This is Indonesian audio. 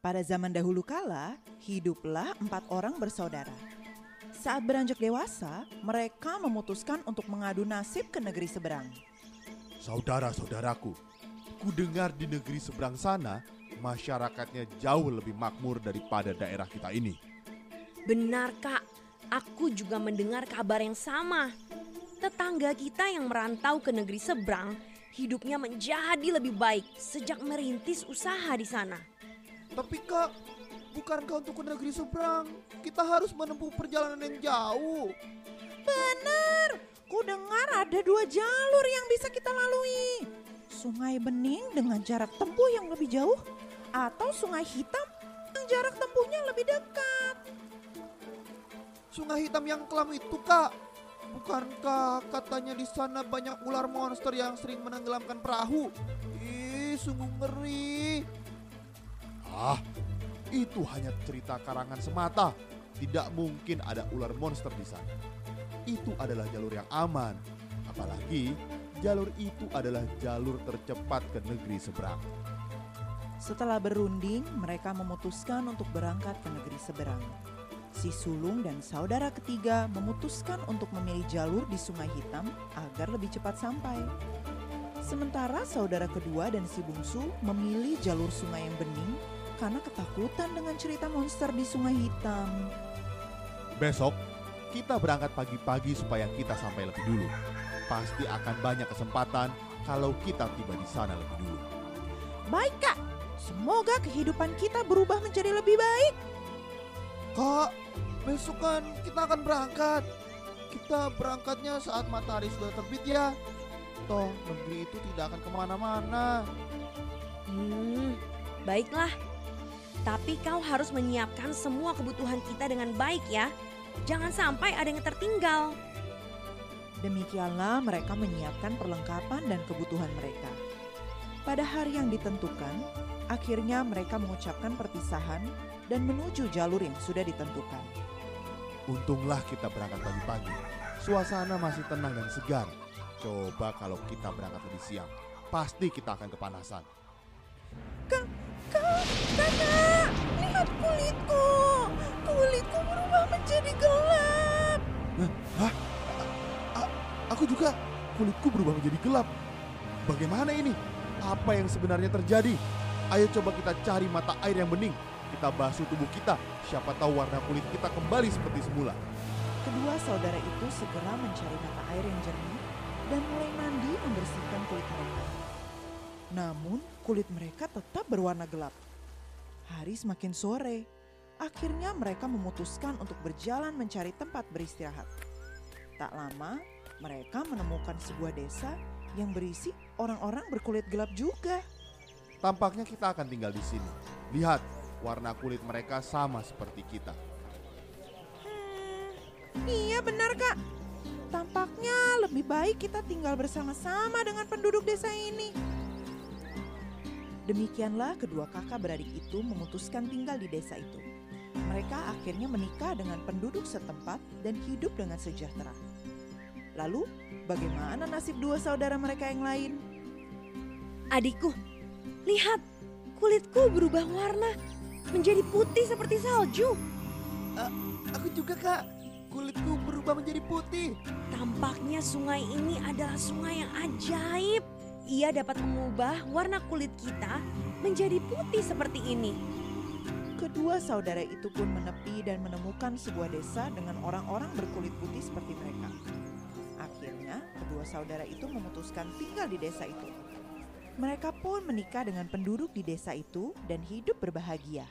Pada zaman dahulu kala, hiduplah empat orang bersaudara. Saat beranjak dewasa, mereka memutuskan untuk mengadu nasib ke negeri seberang. Saudara-saudaraku, ku dengar di negeri seberang sana masyarakatnya jauh lebih makmur daripada daerah kita ini. Benar kak, aku juga mendengar kabar yang sama. Tetangga kita yang merantau ke negeri seberang hidupnya menjadi lebih baik sejak merintis usaha di sana. Tapi kak, bukankah untuk ke negeri seberang kita harus menempuh perjalanan yang jauh? Benar, ku dengar ada dua jalur yang bisa kita lalui. Sungai Bening dengan jarak tempuh yang lebih jauh atau Sungai Hitam yang jarak tempuhnya lebih dekat. Sungai hitam yang kelam itu kak, bukankah katanya di sana banyak ular monster yang sering menenggelamkan perahu? Ih, sungguh ngeri. Ah, itu hanya cerita karangan semata. Tidak mungkin ada ular monster di sana. Itu adalah jalur yang aman. Apalagi jalur itu adalah jalur tercepat ke negeri seberang. Setelah berunding, mereka memutuskan untuk berangkat ke negeri seberang. Si sulung dan saudara ketiga memutuskan untuk memilih jalur di Sungai Hitam agar lebih cepat sampai. Sementara saudara kedua dan si bungsu memilih jalur sungai yang bening karena ketakutan dengan cerita monster di Sungai Hitam. Besok kita berangkat pagi-pagi supaya kita sampai lebih dulu. Pasti akan banyak kesempatan kalau kita tiba di sana lebih dulu. Baik kak, semoga kehidupan kita berubah menjadi lebih baik. Kak, besok kan kita akan berangkat. Kita berangkatnya saat matahari sudah terbit ya. Toh negeri itu tidak akan ke mana-mana. Hmm, baiklah. Tapi kau harus menyiapkan semua kebutuhan kita dengan baik ya. Jangan sampai ada yang tertinggal. Demikianlah mereka menyiapkan perlengkapan dan kebutuhan mereka. Pada hari yang ditentukan, akhirnya mereka mengucapkan perpisahan dan menuju jalur yang sudah ditentukan. Untunglah kita berangkat pagi-pagi. Suasana masih tenang dan segar. Coba kalau kita berangkat lebih siang, pasti kita akan kepanasan. Kak, kak, kakak, menjadi gelap. Hah? A- aku juga kulitku berubah menjadi gelap. Bagaimana ini? Apa yang sebenarnya terjadi? Ayo coba kita cari mata air yang bening. Kita basuh tubuh kita. Siapa tahu warna kulit kita kembali seperti semula. Kedua saudara itu segera mencari mata air yang jernih dan mulai mandi membersihkan kulit mereka. Namun kulit mereka tetap berwarna gelap. Hari semakin sore. Akhirnya mereka memutuskan untuk berjalan mencari tempat beristirahat. Tak lama, mereka menemukan sebuah desa yang berisi orang-orang berkulit gelap juga. Tampaknya kita akan tinggal di sini. Lihat, warna kulit mereka sama seperti kita. Hmm, iya benar kak. Tampaknya lebih baik kita tinggal bersama-sama dengan penduduk desa ini. Demikianlah kedua kakak beradik itu memutuskan tinggal di desa itu. Mereka akhirnya menikah dengan penduduk setempat dan hidup dengan sejahtera. Lalu, bagaimana nasib dua saudara mereka yang lain? Adikku, lihat kulitku berubah warna menjadi putih seperti salju. Aku juga kak, kulitku berubah menjadi putih. Tampaknya sungai ini adalah sungai yang ajaib. Ia dapat mengubah warna kulit kita menjadi putih seperti ini. Kedua saudara itu pun menepi dan menemukan sebuah desa dengan orang-orang berkulit putih seperti mereka. Akhirnya, kedua saudara itu memutuskan tinggal di desa itu. Mereka pun menikah dengan penduduk di desa itu dan hidup berbahagia.